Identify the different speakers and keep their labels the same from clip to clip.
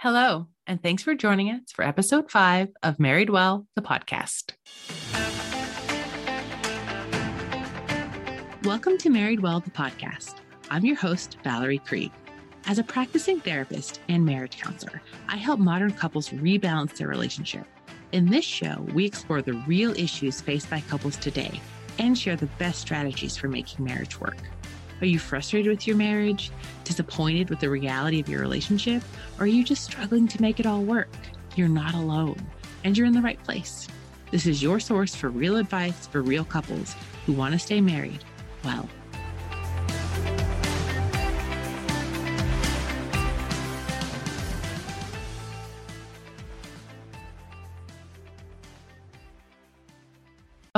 Speaker 1: Hello, and thanks for joining us for episode five of Married Well, the podcast. Welcome to Married Well, the podcast. I'm your host, Valery Krieg. As a practicing therapist and marriage counselor, I help modern couples rebalance their relationship. In this show, we explore the real issues faced by couples today and share the best strategies for making marriage work. Are you frustrated with your marriage, disappointed with the reality of your relationship, or are you just struggling to make it all work? You're not alone, and you're in the right place. This is your source for real advice for real couples who want to stay married well.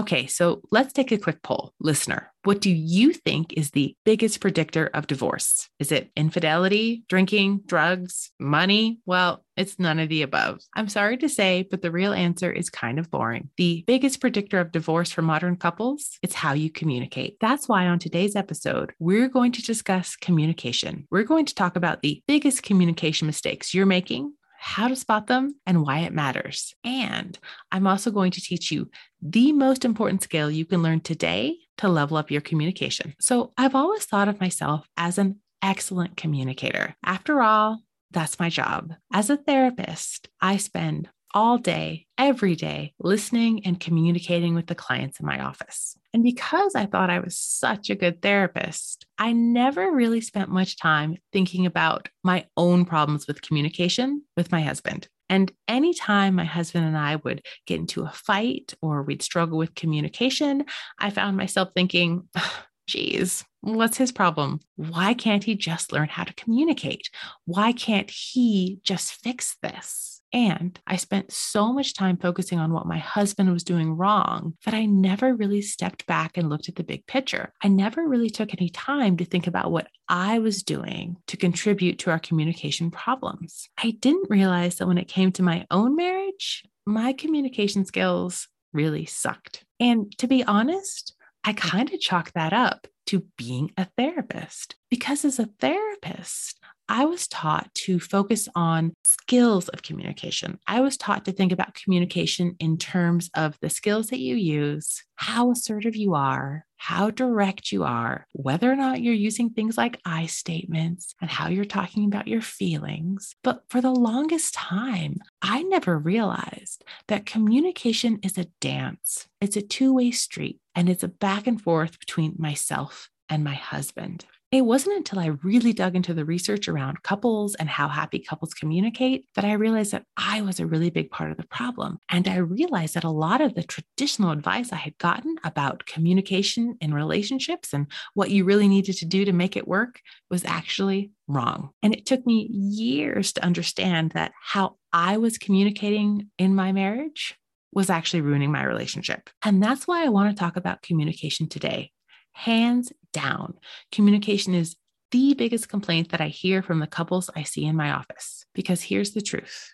Speaker 1: Okay, so let's take a quick poll. Listener, what do you think is the biggest predictor of divorce? Is it infidelity, drinking, drugs, money? Well, it's none of the above. I'm sorry to say, but the real answer is kind of boring. The biggest predictor of divorce for modern couples, it's how you communicate. That's why on today's episode, we're going to discuss communication. We're going to talk about the biggest communication mistakes you're making how to spot them, and why it matters. And I'm also going to teach you the most important skill you can learn today to level up your communication. So I've always thought of myself as an excellent communicator. After all, that's my job. As a therapist, I spend all day, every day, listening and communicating with the clients in my office. And because I thought I was such a good therapist, I never really spent much time thinking about my own problems with communication with my husband. And anytime my husband and I would get into a fight or we'd struggle with communication, I found myself thinking, geez, what's his problem? Why can't he just learn how to communicate? Why can't he just fix this? And I spent so much time focusing on what my husband was doing wrong that I never really stepped back and looked at the big picture. I never really took any time to think about what I was doing to contribute to our communication problems. I didn't realize that when it came to my own marriage, my communication skills really sucked. And to be honest, I kind of chalk that up to being a therapist because as a therapist, I was taught to focus on skills of communication. I was taught to think about communication in terms of the skills that you use, how assertive you are, how direct you are, whether or not you're using things like I statements, and how you're talking about your feelings. But for the longest time, I never realized that communication is a dance, it's a two way street, and it's a back and forth between myself and my husband. It wasn't until I really dug into the research around couples and how happy couples communicate that I realized that I was a really big part of the problem. And I realized that a lot of the traditional advice I had gotten about communication in relationships and what you really needed to do to make it work was actually wrong. And it took me years to understand that how I was communicating in my marriage was actually ruining my relationship. And that's why I want to talk about communication today Hands down, communication is the biggest complaint that I hear from the couples I see in my office. Because here's the truth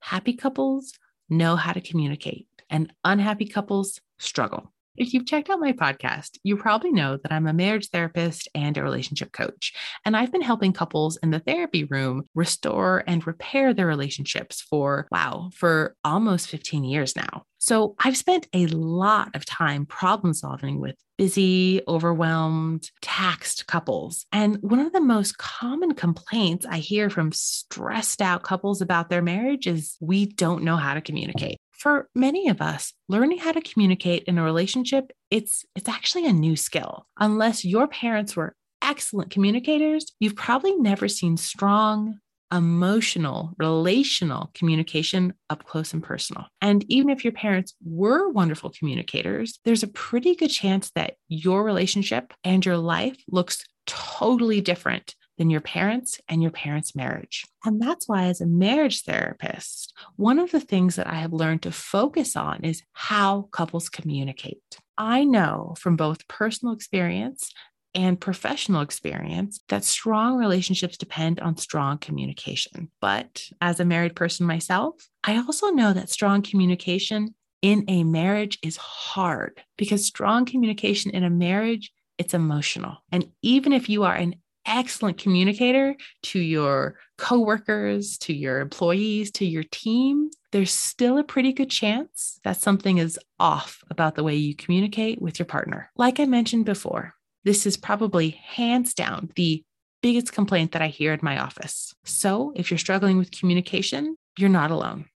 Speaker 1: happy couples know how to communicate, and unhappy couples struggle. If you've checked out my podcast, you probably know that I'm a marriage therapist and a relationship coach. And I've been helping couples in the therapy room restore and repair their relationships for, wow, for almost 15 years now. So I've spent a lot of time problem solving with busy, overwhelmed, taxed couples. And one of the most common complaints I hear from stressed out couples about their marriage is we don't know how to communicate for many of us, learning how to communicate in a relationship, it's it's actually a new skill. Unless your parents were excellent communicators, you've probably never seen strong, emotional, relational communication up close and personal. And even if your parents were wonderful communicators, there's a pretty good chance that your relationship and your life looks totally different than your parents and your parents' marriage. And that's why, as a marriage therapist, one of the things that I have learned to focus on is how couples communicate. I know from both personal experience and professional experience that strong relationships depend on strong communication. But as a married person myself, I also know that strong communication in a marriage is hard because strong communication in a marriage it's emotional. And even if you are an excellent communicator to your coworkers, to your employees, to your team, there's still a pretty good chance that something is off about the way you communicate with your partner. Like I mentioned before, this is probably hands down the biggest complaint that I hear in my office. So if you're struggling with communication, you're not alone.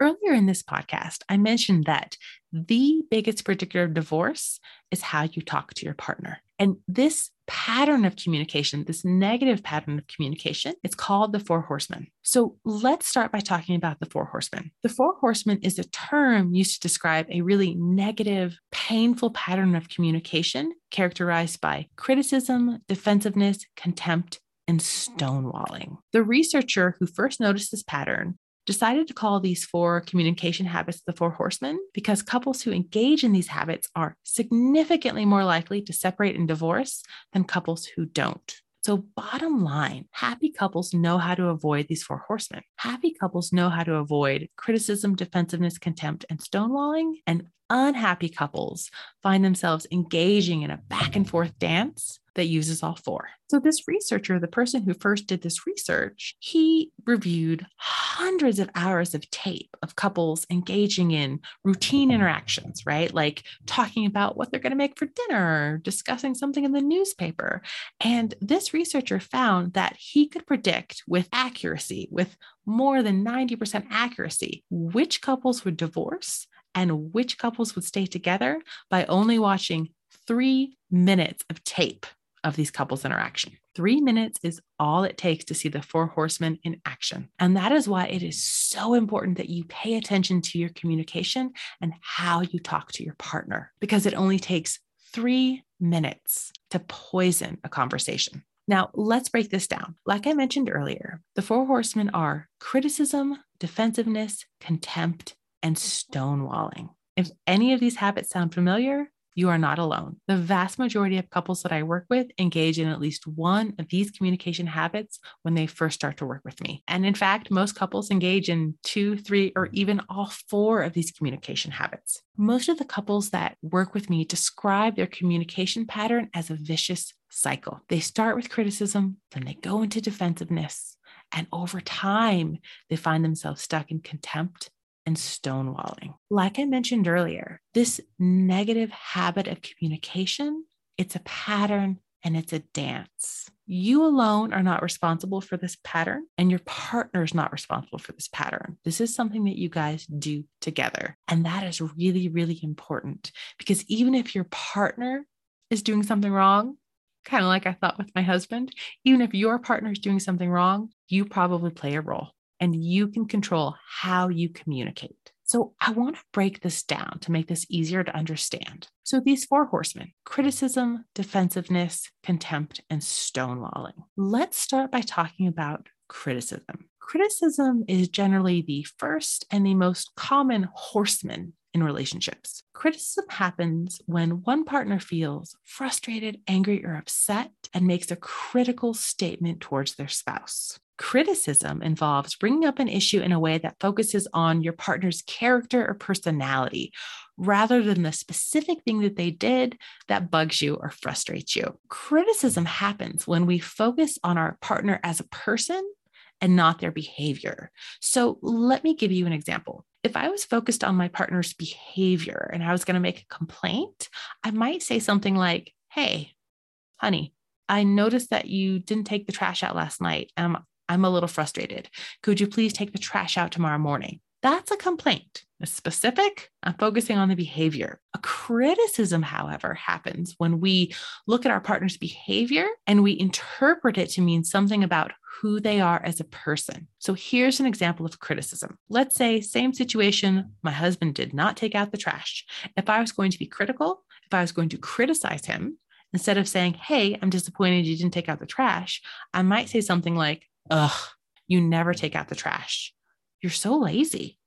Speaker 1: Earlier in this podcast, I mentioned that the biggest predictor of divorce is how you talk to your partner. And this pattern of communication, this negative pattern of communication, it's called the four horsemen. So let's start by talking about the four horsemen. The four horsemen is a term used to describe a really negative, painful pattern of communication characterized by criticism, defensiveness, contempt, and stonewalling. The researcher who first noticed this pattern decided to call these four communication habits the four horsemen because couples who engage in these habits are significantly more likely to separate and divorce than couples who don't. So, bottom line, happy couples know how to avoid these four horsemen. Happy couples know how to avoid criticism, defensiveness, contempt, and stonewalling. And unhappy couples find themselves engaging in a back and forth dance that uses all four. So, this researcher, the person who first did this research, he reviewed hundreds of hours of tape of couples engaging in routine interactions, right? Like talking about what they're going to make for dinner, discussing something in the newspaper. And this researcher found that he could predict with accuracy, with more than 90% accuracy, which couples would divorce and which couples would stay together by only watching three minutes of tape of these couples' interaction. Three minutes is all it takes to see the four horsemen in action. And that is why it is so important that you pay attention to your communication and how you talk to your partner, because it only takes three minutes to poison a conversation. Now, let's break this down. Like I mentioned earlier, the four horsemen are criticism, defensiveness, contempt, and stonewalling. If any of these habits sound familiar, you are not alone. The vast majority of couples that I work with engage in at least one of these communication habits when they first start to work with me. And in fact, most couples engage in two, three, or even all four of these communication habits. Most of the couples that work with me describe their communication pattern as a vicious cycle. They start with criticism, then they go into defensiveness. And over time, they find themselves stuck in contempt and stonewalling. Like I mentioned earlier, this negative habit of communication, it's a pattern and it's a dance. You alone are not responsible for this pattern, and your partner is not responsible for this pattern. This is something that you guys do together. And that is really, really important because even if your partner is doing something wrong, kind of like I thought with my husband, even if your partner is doing something wrong, you probably play a role and you can control how you communicate. So, I want to break this down to make this easier to understand. So, these four horsemen criticism, defensiveness, contempt, and stonewalling. Let's start by talking about criticism. Criticism is generally the first and the most common horseman in relationships. Criticism happens when one partner feels frustrated, angry, or upset and makes a critical statement towards their spouse. Criticism involves bringing up an issue in a way that focuses on your partner's character or personality rather than the specific thing that they did that bugs you or frustrates you. Criticism happens when we focus on our partner as a person and not their behavior. So let me give you an example. If I was focused on my partner's behavior and I was going to make a complaint, I might say something like, Hey, honey, I noticed that you didn't take the trash out last night. Um, I'm a little frustrated. Could you please take the trash out tomorrow morning? That's a complaint. A specific, I'm focusing on the behavior. A criticism, however, happens when we look at our partner's behavior and we interpret it to mean something about who they are as a person. So here's an example of criticism. Let's say, same situation, my husband did not take out the trash. If I was going to be critical, if I was going to criticize him, instead of saying, Hey, I'm disappointed you didn't take out the trash, I might say something like, Ugh, you never take out the trash. You're so lazy.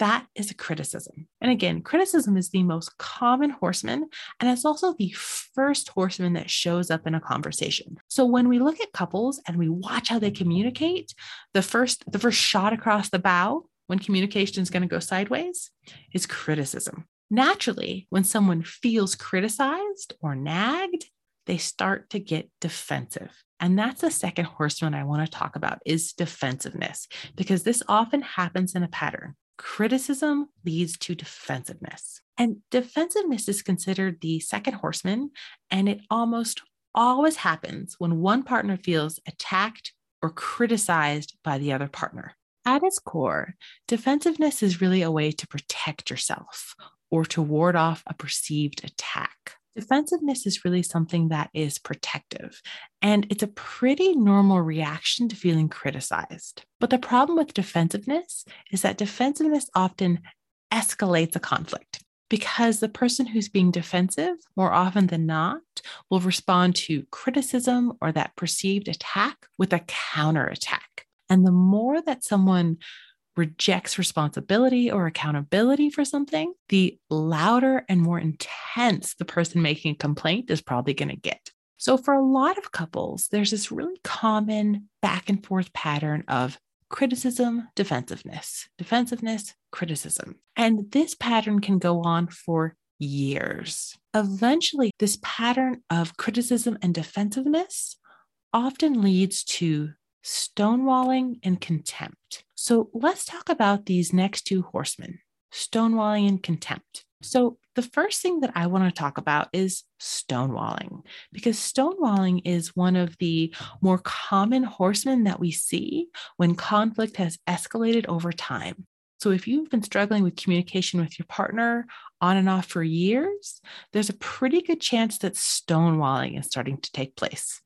Speaker 1: That is a criticism. And again, criticism is the most common horseman, and it's also the first horseman that shows up in a conversation. So when we look at couples and we watch how they communicate, the first the first shot across the bow when communication is going to go sideways is criticism. Naturally, when someone feels criticized or nagged, they start to get defensive. And that's the second horseman I want to talk about is defensiveness, because this often happens in a pattern. Criticism leads to defensiveness. And defensiveness is considered the second horseman, and it almost always happens when one partner feels attacked or criticized by the other partner. At its core, defensiveness is really a way to protect yourself or to ward off a perceived attack. Defensiveness is really something that is protective, and it's a pretty normal reaction to feeling criticized. But the problem with defensiveness is that defensiveness often escalates a conflict because the person who's being defensive, more often than not, will respond to criticism or that perceived attack with a counterattack. And the more that someone rejects responsibility or accountability for something, the louder and more intense the person making a complaint is probably going to get. So, for a lot of couples, there's this really common back and forth pattern of criticism, defensiveness, defensiveness, criticism. And this pattern can go on for years. Eventually, this pattern of criticism and defensiveness often leads to stonewalling and contempt. So let's talk about these next two horsemen stonewalling and contempt. So, the first thing that I want to talk about is stonewalling, because stonewalling is one of the more common horsemen that we see when conflict has escalated over time. So, if you've been struggling with communication with your partner on and off for years, there's a pretty good chance that stonewalling is starting to take place.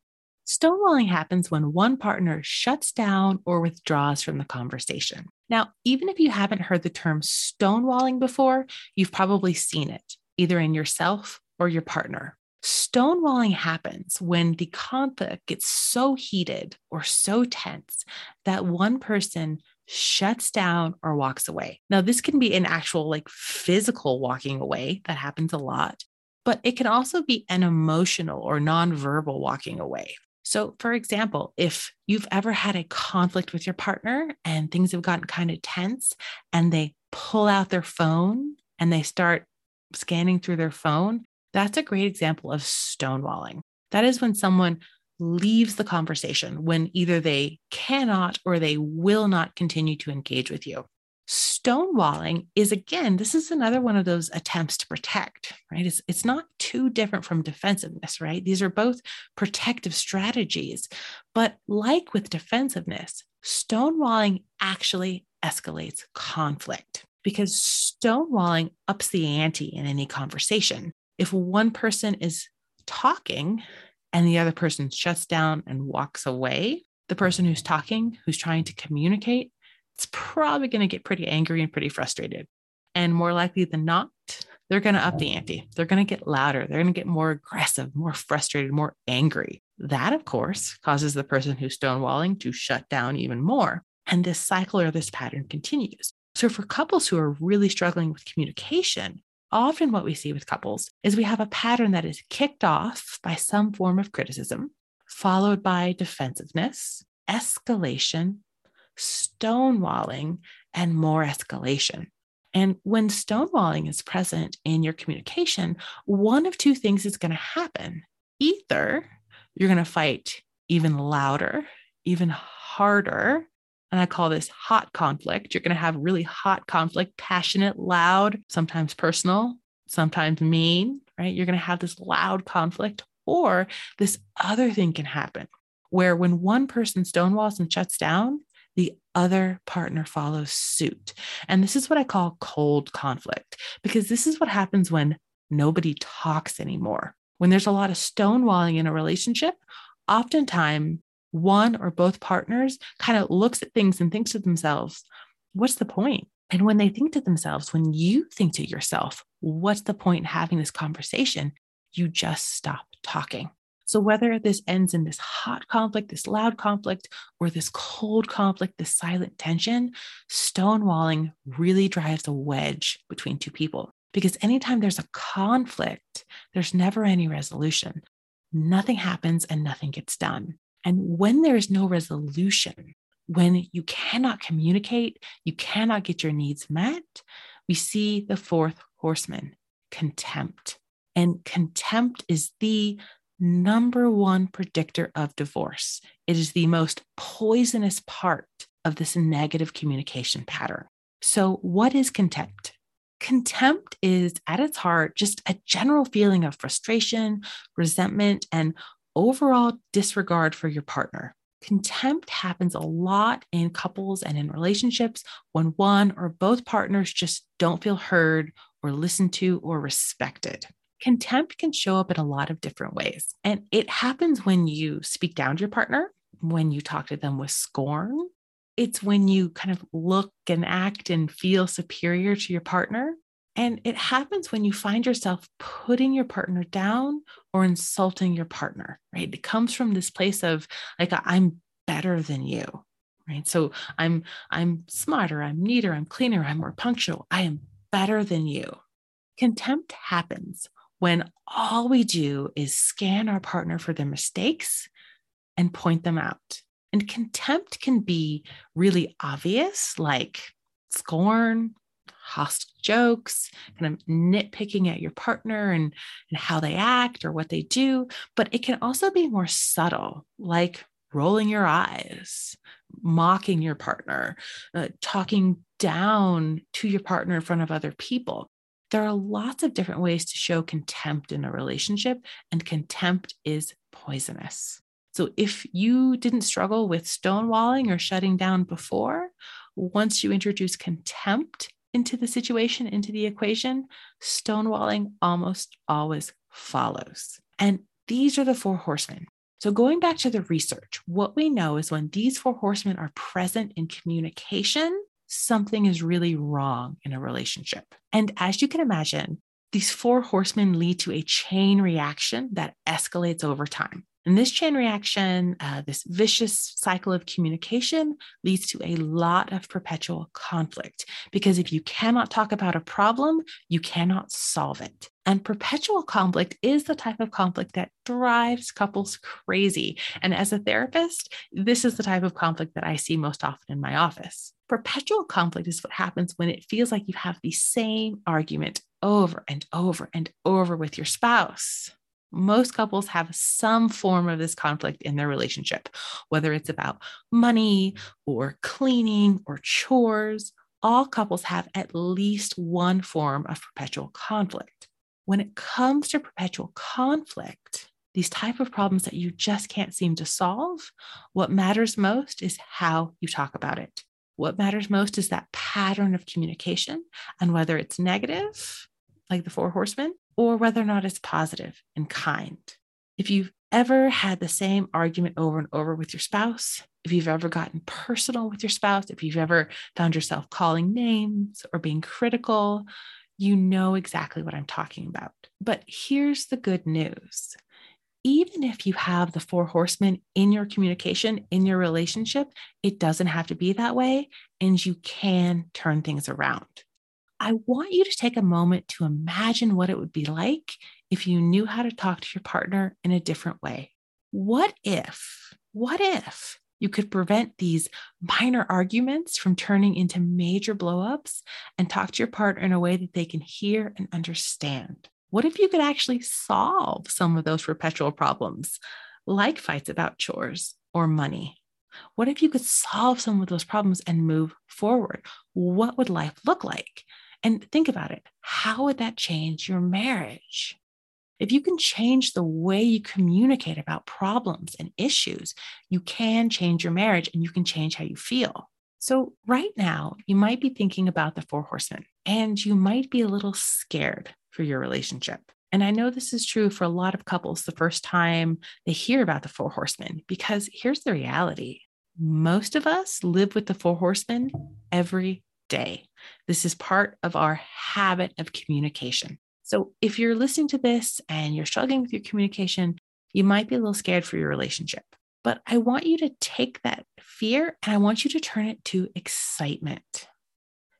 Speaker 1: Stonewalling happens when one partner shuts down or withdraws from the conversation. Now, even if you haven't heard the term stonewalling before, you've probably seen it either in yourself or your partner. Stonewalling happens when the conflict gets so heated or so tense that one person shuts down or walks away. Now, this can be an actual, like physical walking away that happens a lot, but it can also be an emotional or nonverbal walking away. So, for example, if you've ever had a conflict with your partner and things have gotten kind of tense and they pull out their phone and they start scanning through their phone, that's a great example of stonewalling. That is when someone leaves the conversation, when either they cannot or they will not continue to engage with you. Stonewalling is again, this is another one of those attempts to protect, right? It's, it's not too different from defensiveness, right? These are both protective strategies. But like with defensiveness, stonewalling actually escalates conflict because stonewalling ups the ante in any conversation. If one person is talking and the other person shuts down and walks away, the person who's talking, who's trying to communicate, it's probably going to get pretty angry and pretty frustrated. And more likely than not, they're going to up the ante. They're going to get louder. They're going to get more aggressive, more frustrated, more angry. That, of course, causes the person who's stonewalling to shut down even more. And this cycle or this pattern continues. So, for couples who are really struggling with communication, often what we see with couples is we have a pattern that is kicked off by some form of criticism, followed by defensiveness, escalation, stonewalling and more escalation. And when stonewalling is present in your communication, one of two things is going to happen. Either you're going to fight even louder, even harder. And I call this hot conflict. You're going to have really hot conflict, passionate, loud, sometimes personal, sometimes mean, right? You're going to have this loud conflict. Or this other thing can happen where when one person stonewalls and shuts down, the other partner follows suit. And this is what I call cold conflict, because this is what happens when nobody talks anymore. When there's a lot of stonewalling in a relationship, oftentimes one or both partners kind of looks at things and thinks to themselves, what's the point? And when they think to themselves, when you think to yourself, what's the point in having this conversation? You just stop talking. So, whether this ends in this hot conflict, this loud conflict, or this cold conflict, this silent tension, stonewalling really drives a wedge between two people. Because anytime there's a conflict, there's never any resolution. Nothing happens and nothing gets done. And when there is no resolution, when you cannot communicate, you cannot get your needs met, we see the fourth horseman contempt. And contempt is the number one predictor of divorce. It is the most poisonous part of this negative communication pattern. So, what is contempt? Contempt is at its heart just a general feeling of frustration, resentment, and overall disregard for your partner. Contempt happens a lot in couples and in relationships when one or both partners just don't feel heard or listened to or respected. Contempt can show up in a lot of different ways. And it happens when you speak down to your partner, when you talk to them with scorn. It's when you kind of look and act and feel superior to your partner. And it happens when you find yourself putting your partner down or insulting your partner, right? It comes from this place of like, I'm better than you, right? So I'm, I'm smarter, I'm neater, I'm cleaner, I'm more punctual. I am better than you. Contempt happens when all we do is scan our partner for their mistakes and point them out. And contempt can be really obvious, like scorn, hostile jokes, kind of nitpicking at your partner and, and how they act or what they do. But it can also be more subtle, like rolling your eyes, mocking your partner, uh, talking down to your partner in front of other people. There are lots of different ways to show contempt in a relationship, and contempt is poisonous. So if you didn't struggle with stonewalling or shutting down before, once you introduce contempt into the situation, into the equation, stonewalling almost always follows. And these are the four horsemen. So, going back to the research, what we know is when these four horsemen are present in communication, something is really wrong in a relationship. And as you can imagine, these four horsemen lead to a chain reaction that escalates over time. And this chain reaction, uh, this vicious cycle of communication, leads to a lot of perpetual conflict. Because if you cannot talk about a problem, you cannot solve it. And perpetual conflict is the type of conflict that drives couples crazy. And as a therapist, this is the type of conflict that I see most often in my office. Perpetual conflict is what happens when it feels like you have the same argument over and over and over with your spouse. Most couples have some form of this conflict in their relationship, whether it's about money or cleaning or chores. All couples have at least one form of perpetual conflict when it comes to perpetual conflict, these type of problems that you just can't seem to solve, what matters most is how you talk about it. What matters most is that pattern of communication and whether it's negative, like the four horsemen, or whether or not it's positive and kind. If you've ever had the same argument over and over with your spouse, if you've ever gotten personal with your spouse, if you've ever found yourself calling names or being critical, you know exactly what I'm talking about. But here's the good news even if you have the four horsemen in your communication, in your relationship, it doesn't have to be that way, and you can turn things around. I want you to take a moment to imagine what it would be like if you knew how to talk to your partner in a different way. What if, what if you could prevent these minor arguments from turning into major blowups and talk to your partner in a way that they can hear and understand. What if you could actually solve some of those perpetual problems, like fights about chores or money? What if you could solve some of those problems and move forward? What would life look like? And think about it how would that change your marriage? If you can change the way you communicate about problems and issues, you can change your marriage and you can change how you feel. So, right now, you might be thinking about the four horsemen and you might be a little scared for your relationship. And I know this is true for a lot of couples the first time they hear about the four horsemen, because here's the reality most of us live with the four horsemen every day. This is part of our habit of communication. So if you're listening to this and you're struggling with your communication, you might be a little scared for your relationship. But I want you to take that fear and I want you to turn it to excitement.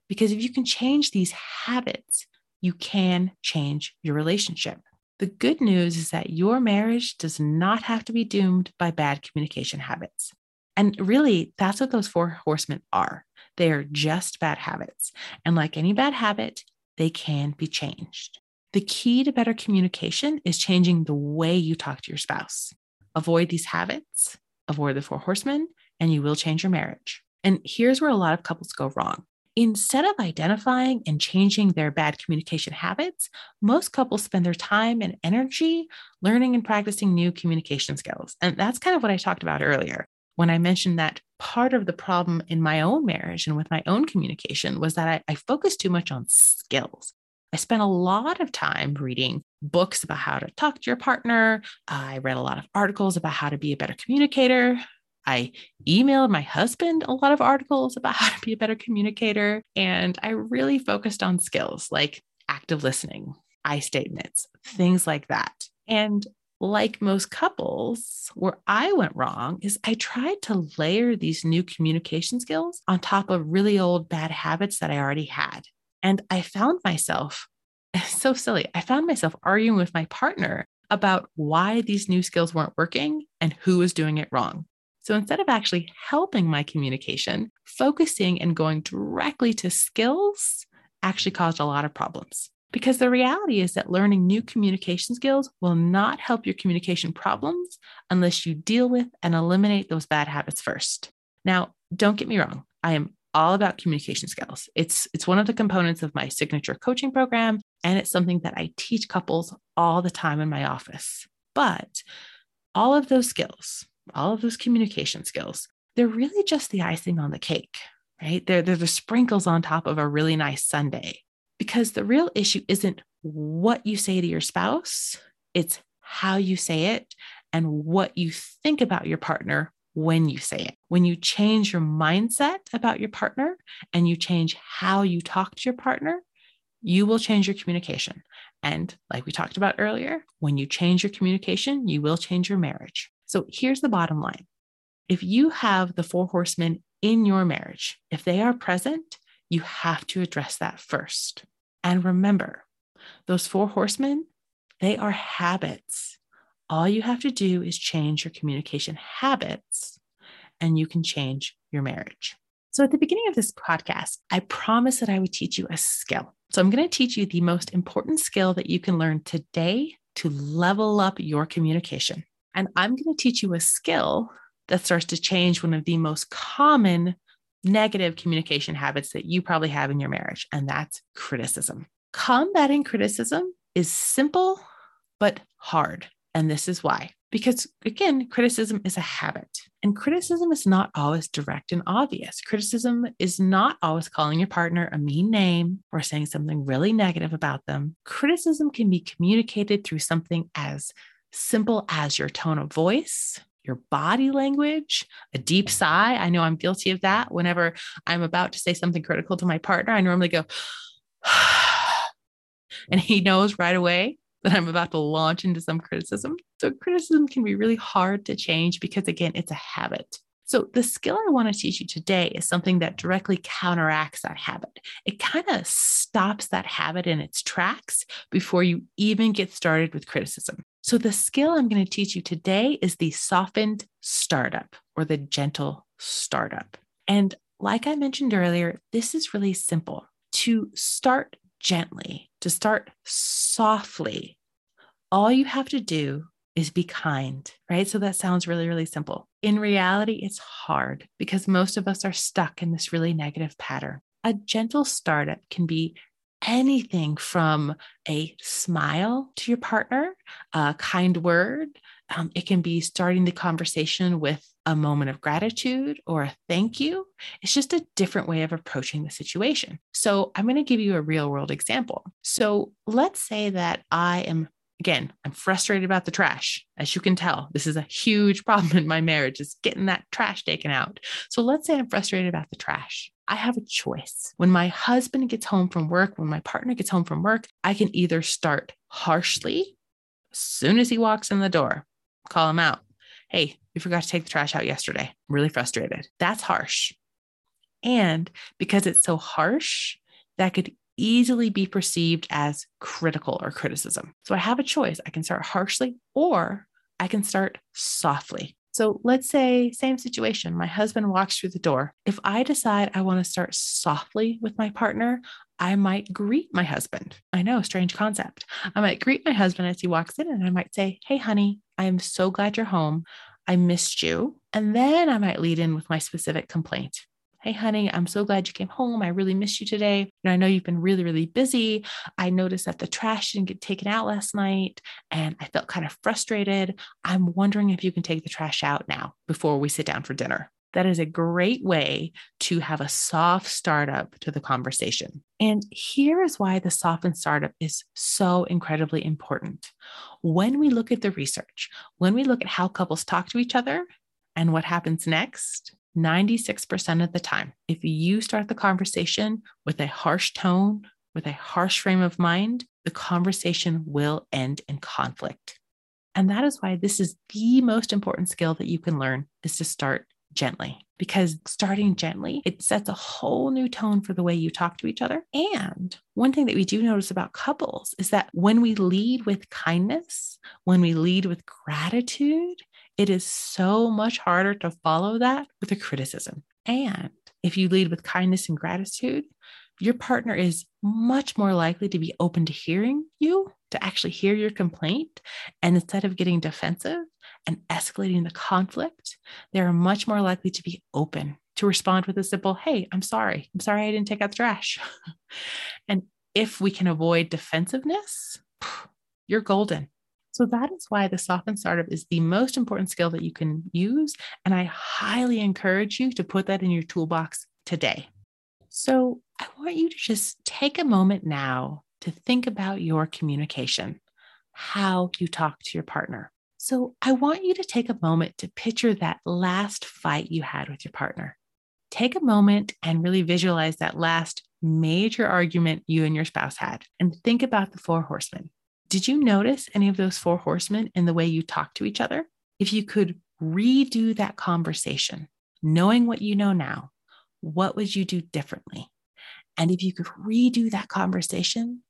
Speaker 1: Because if you can change these habits, you can change your relationship. The good news is that your marriage does not have to be doomed by bad communication habits. And really, that's what those four horsemen are. They are just bad habits. And like any bad habit, they can be changed. The key to better communication is changing the way you talk to your spouse. Avoid these habits, avoid the four horsemen, and you will change your marriage. And here's where a lot of couples go wrong. Instead of identifying and changing their bad communication habits, most couples spend their time and energy learning and practicing new communication skills. And that's kind of what I talked about earlier when I mentioned that part of the problem in my own marriage and with my own communication was that I, I focused too much on skills. I spent a lot of time reading books about how to talk to your partner. I read a lot of articles about how to be a better communicator. I emailed my husband a lot of articles about how to be a better communicator. And I really focused on skills like active listening, I statements, things like that. And like most couples, where I went wrong is I tried to layer these new communication skills on top of really old bad habits that I already had. And I found myself so silly. I found myself arguing with my partner about why these new skills weren't working and who was doing it wrong. So instead of actually helping my communication, focusing and going directly to skills actually caused a lot of problems. Because the reality is that learning new communication skills will not help your communication problems unless you deal with and eliminate those bad habits first. Now, don't get me wrong, I am all about communication skills. It's it's one of the components of my signature coaching program and it's something that I teach couples all the time in my office. But all of those skills, all of those communication skills, they're really just the icing on the cake, right? They're, they're the sprinkles on top of a really nice sundae. Because the real issue isn't what you say to your spouse, it's how you say it and what you think about your partner when you say it. When you change your mindset about your partner and you change how you talk to your partner, you will change your communication. And like we talked about earlier, when you change your communication, you will change your marriage. So here's the bottom line if you have the four horsemen in your marriage, if they are present, you have to address that first. And remember, those four horsemen, they are habits. All you have to do is change your communication habits and you can change your marriage. So, at the beginning of this podcast, I promised that I would teach you a skill. So, I'm going to teach you the most important skill that you can learn today to level up your communication. And I'm going to teach you a skill that starts to change one of the most common negative communication habits that you probably have in your marriage, and that's criticism. Combating criticism is simple, but hard. And this is why. Because again, criticism is a habit, and criticism is not always direct and obvious. Criticism is not always calling your partner a mean name or saying something really negative about them. Criticism can be communicated through something as simple as your tone of voice, your body language, a deep mm-hmm. sigh. I know I'm guilty of that. Whenever I'm about to say something critical to my partner, I normally go, and he knows right away that I'm about to launch into some criticism. So, criticism can be really hard to change because, again, it's a habit. So, the skill I want to teach you today is something that directly counteracts that habit. It kind of stops that habit in its tracks before you even get started with criticism. So, the skill I'm going to teach you today is the softened startup or the gentle startup. And like I mentioned earlier, this is really simple. To start gently, to start softly. All you have to do is be kind, right? So that sounds really, really simple. In reality, it's hard because most of us are stuck in this really negative pattern. A gentle startup can be anything from a smile to your partner, a kind word. Um, it can be starting the conversation with a moment of gratitude or a thank you. It's just a different way of approaching the situation. So, I'm going to give you a real world example. So, let's say that I am again, I'm frustrated about the trash. As you can tell, this is a huge problem in my marriage is getting that trash taken out. So let's say I'm frustrated about the trash. I have a choice. When my husband gets home from work, when my partner gets home from work, I can either start harshly as soon as he walks in the door, call him out. Hey, you forgot to take the trash out yesterday. I'm really frustrated. That's harsh. And because it's so harsh, that could easily be perceived as critical or criticism. So I have a choice. I can start harshly or I can start softly. So let's say, same situation. My husband walks through the door. If I decide I want to start softly with my partner, I might greet my husband. I know, strange concept. I might greet my husband as he walks in and I might say, Hey, honey, I am so glad you're home. I missed you. And then I might lead in with my specific complaint. Hey, honey, I'm so glad you came home. I really missed you today. Know, I know you've been really, really busy. I noticed that the trash didn't get taken out last night and I felt kind of frustrated. I'm wondering if you can take the trash out now before we sit down for dinner. That is a great way to have a soft startup to the conversation. And here is why the softened startup is so incredibly important. When we look at the research, when we look at how couples talk to each other and what happens next, 96% of the time, if you start the conversation with a harsh tone, with a harsh frame of mind, the conversation will end in conflict. And that is why this is the most important skill that you can learn is to start gently because starting gently, it sets a whole new tone for the way you talk to each other. And one thing that we do notice about couples is that when we lead with kindness, when we lead with gratitude, it is so much harder to follow that with a criticism. And if you lead with kindness and gratitude, your partner is much more likely to be open to hearing you, to actually hear your complaint. And instead of getting defensive and escalating the conflict, they are much more likely to be open to respond with a simple, Hey, I'm sorry. I'm sorry I didn't take out the trash. and if we can avoid defensiveness, you're golden. So that is why the softened startup is the most important skill that you can use. And I highly encourage you to put that in your toolbox today. So I want you to just take a moment now to think about your communication, how you talk to your partner. So I want you to take a moment to picture that last fight you had with your partner. Take a moment and really visualize that last major argument you and your spouse had and think about the four horsemen. Did you notice any of those four horsemen in the way you talk to each other? If you could redo that conversation, knowing what you know now, what would you do differently? And if you could redo that conversation,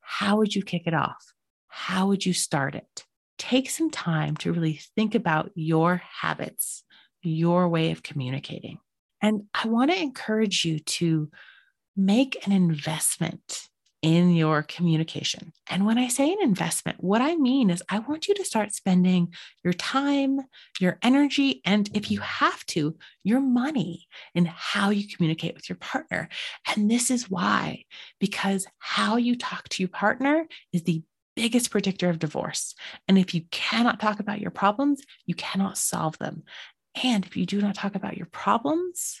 Speaker 1: how would you kick it off? How would you start it? Take some time to really think about your habits, your way of communicating. And I want to encourage you to make an investment in your communication. And when I say an investment, what I mean is I want you to start spending your time, your energy, and if you have to, your money in how you communicate with your partner. And this is why, because how you talk to your partner is the biggest predictor of divorce. And if you cannot talk about your problems, you cannot solve them. And if you do not talk about your problems,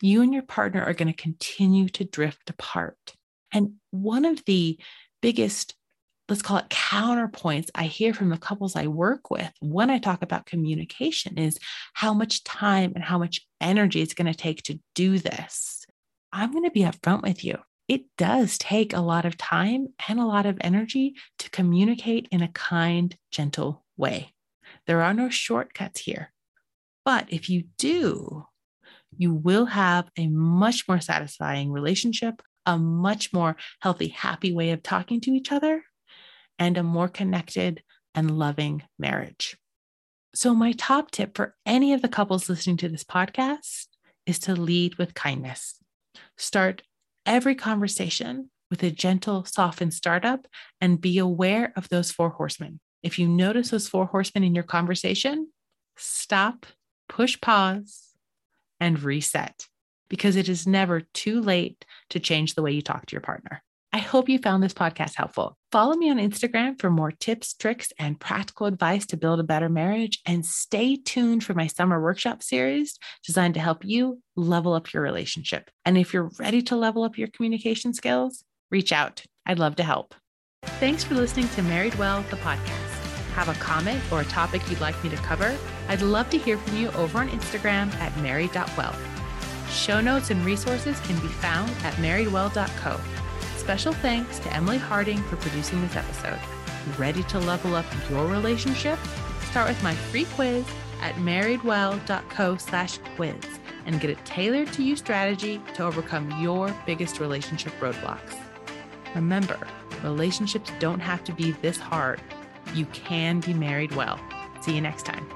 Speaker 1: you and your partner are going to continue to drift apart. And one of the biggest, let's call it counterpoints I hear from the couples I work with when I talk about communication is how much time and how much energy it's going to take to do this. I'm going to be upfront with you. It does take a lot of time and a lot of energy to communicate in a kind, gentle way. There are no shortcuts here. But if you do, you will have a much more satisfying relationship, a much more healthy, happy way of talking to each other and a more connected and loving marriage. So, my top tip for any of the couples listening to this podcast is to lead with kindness. Start every conversation with a gentle, softened startup and be aware of those four horsemen. If you notice those four horsemen in your conversation, stop, push pause, and reset because it is never too late to change the way you talk to your partner. I hope you found this podcast helpful. Follow me on Instagram for more tips, tricks, and practical advice to build a better marriage. And stay tuned for my summer workshop series designed to help you level up your relationship. And if you're ready to level up your communication skills, reach out. I'd love to help. Thanks for listening to Married Well, the podcast. Have a comment or a topic you'd like me to cover? I'd love to hear from you over on Instagram at married.well. Show notes and resources can be found at marriedwell.co. Special thanks to Emily Harding for producing this episode. Ready to level up your relationship? Start with my free quiz at marriedwell.co slash quiz and get a tailored to you strategy to overcome your biggest relationship roadblocks. Remember, relationships don't have to be this hard. You can be married well. See you next time.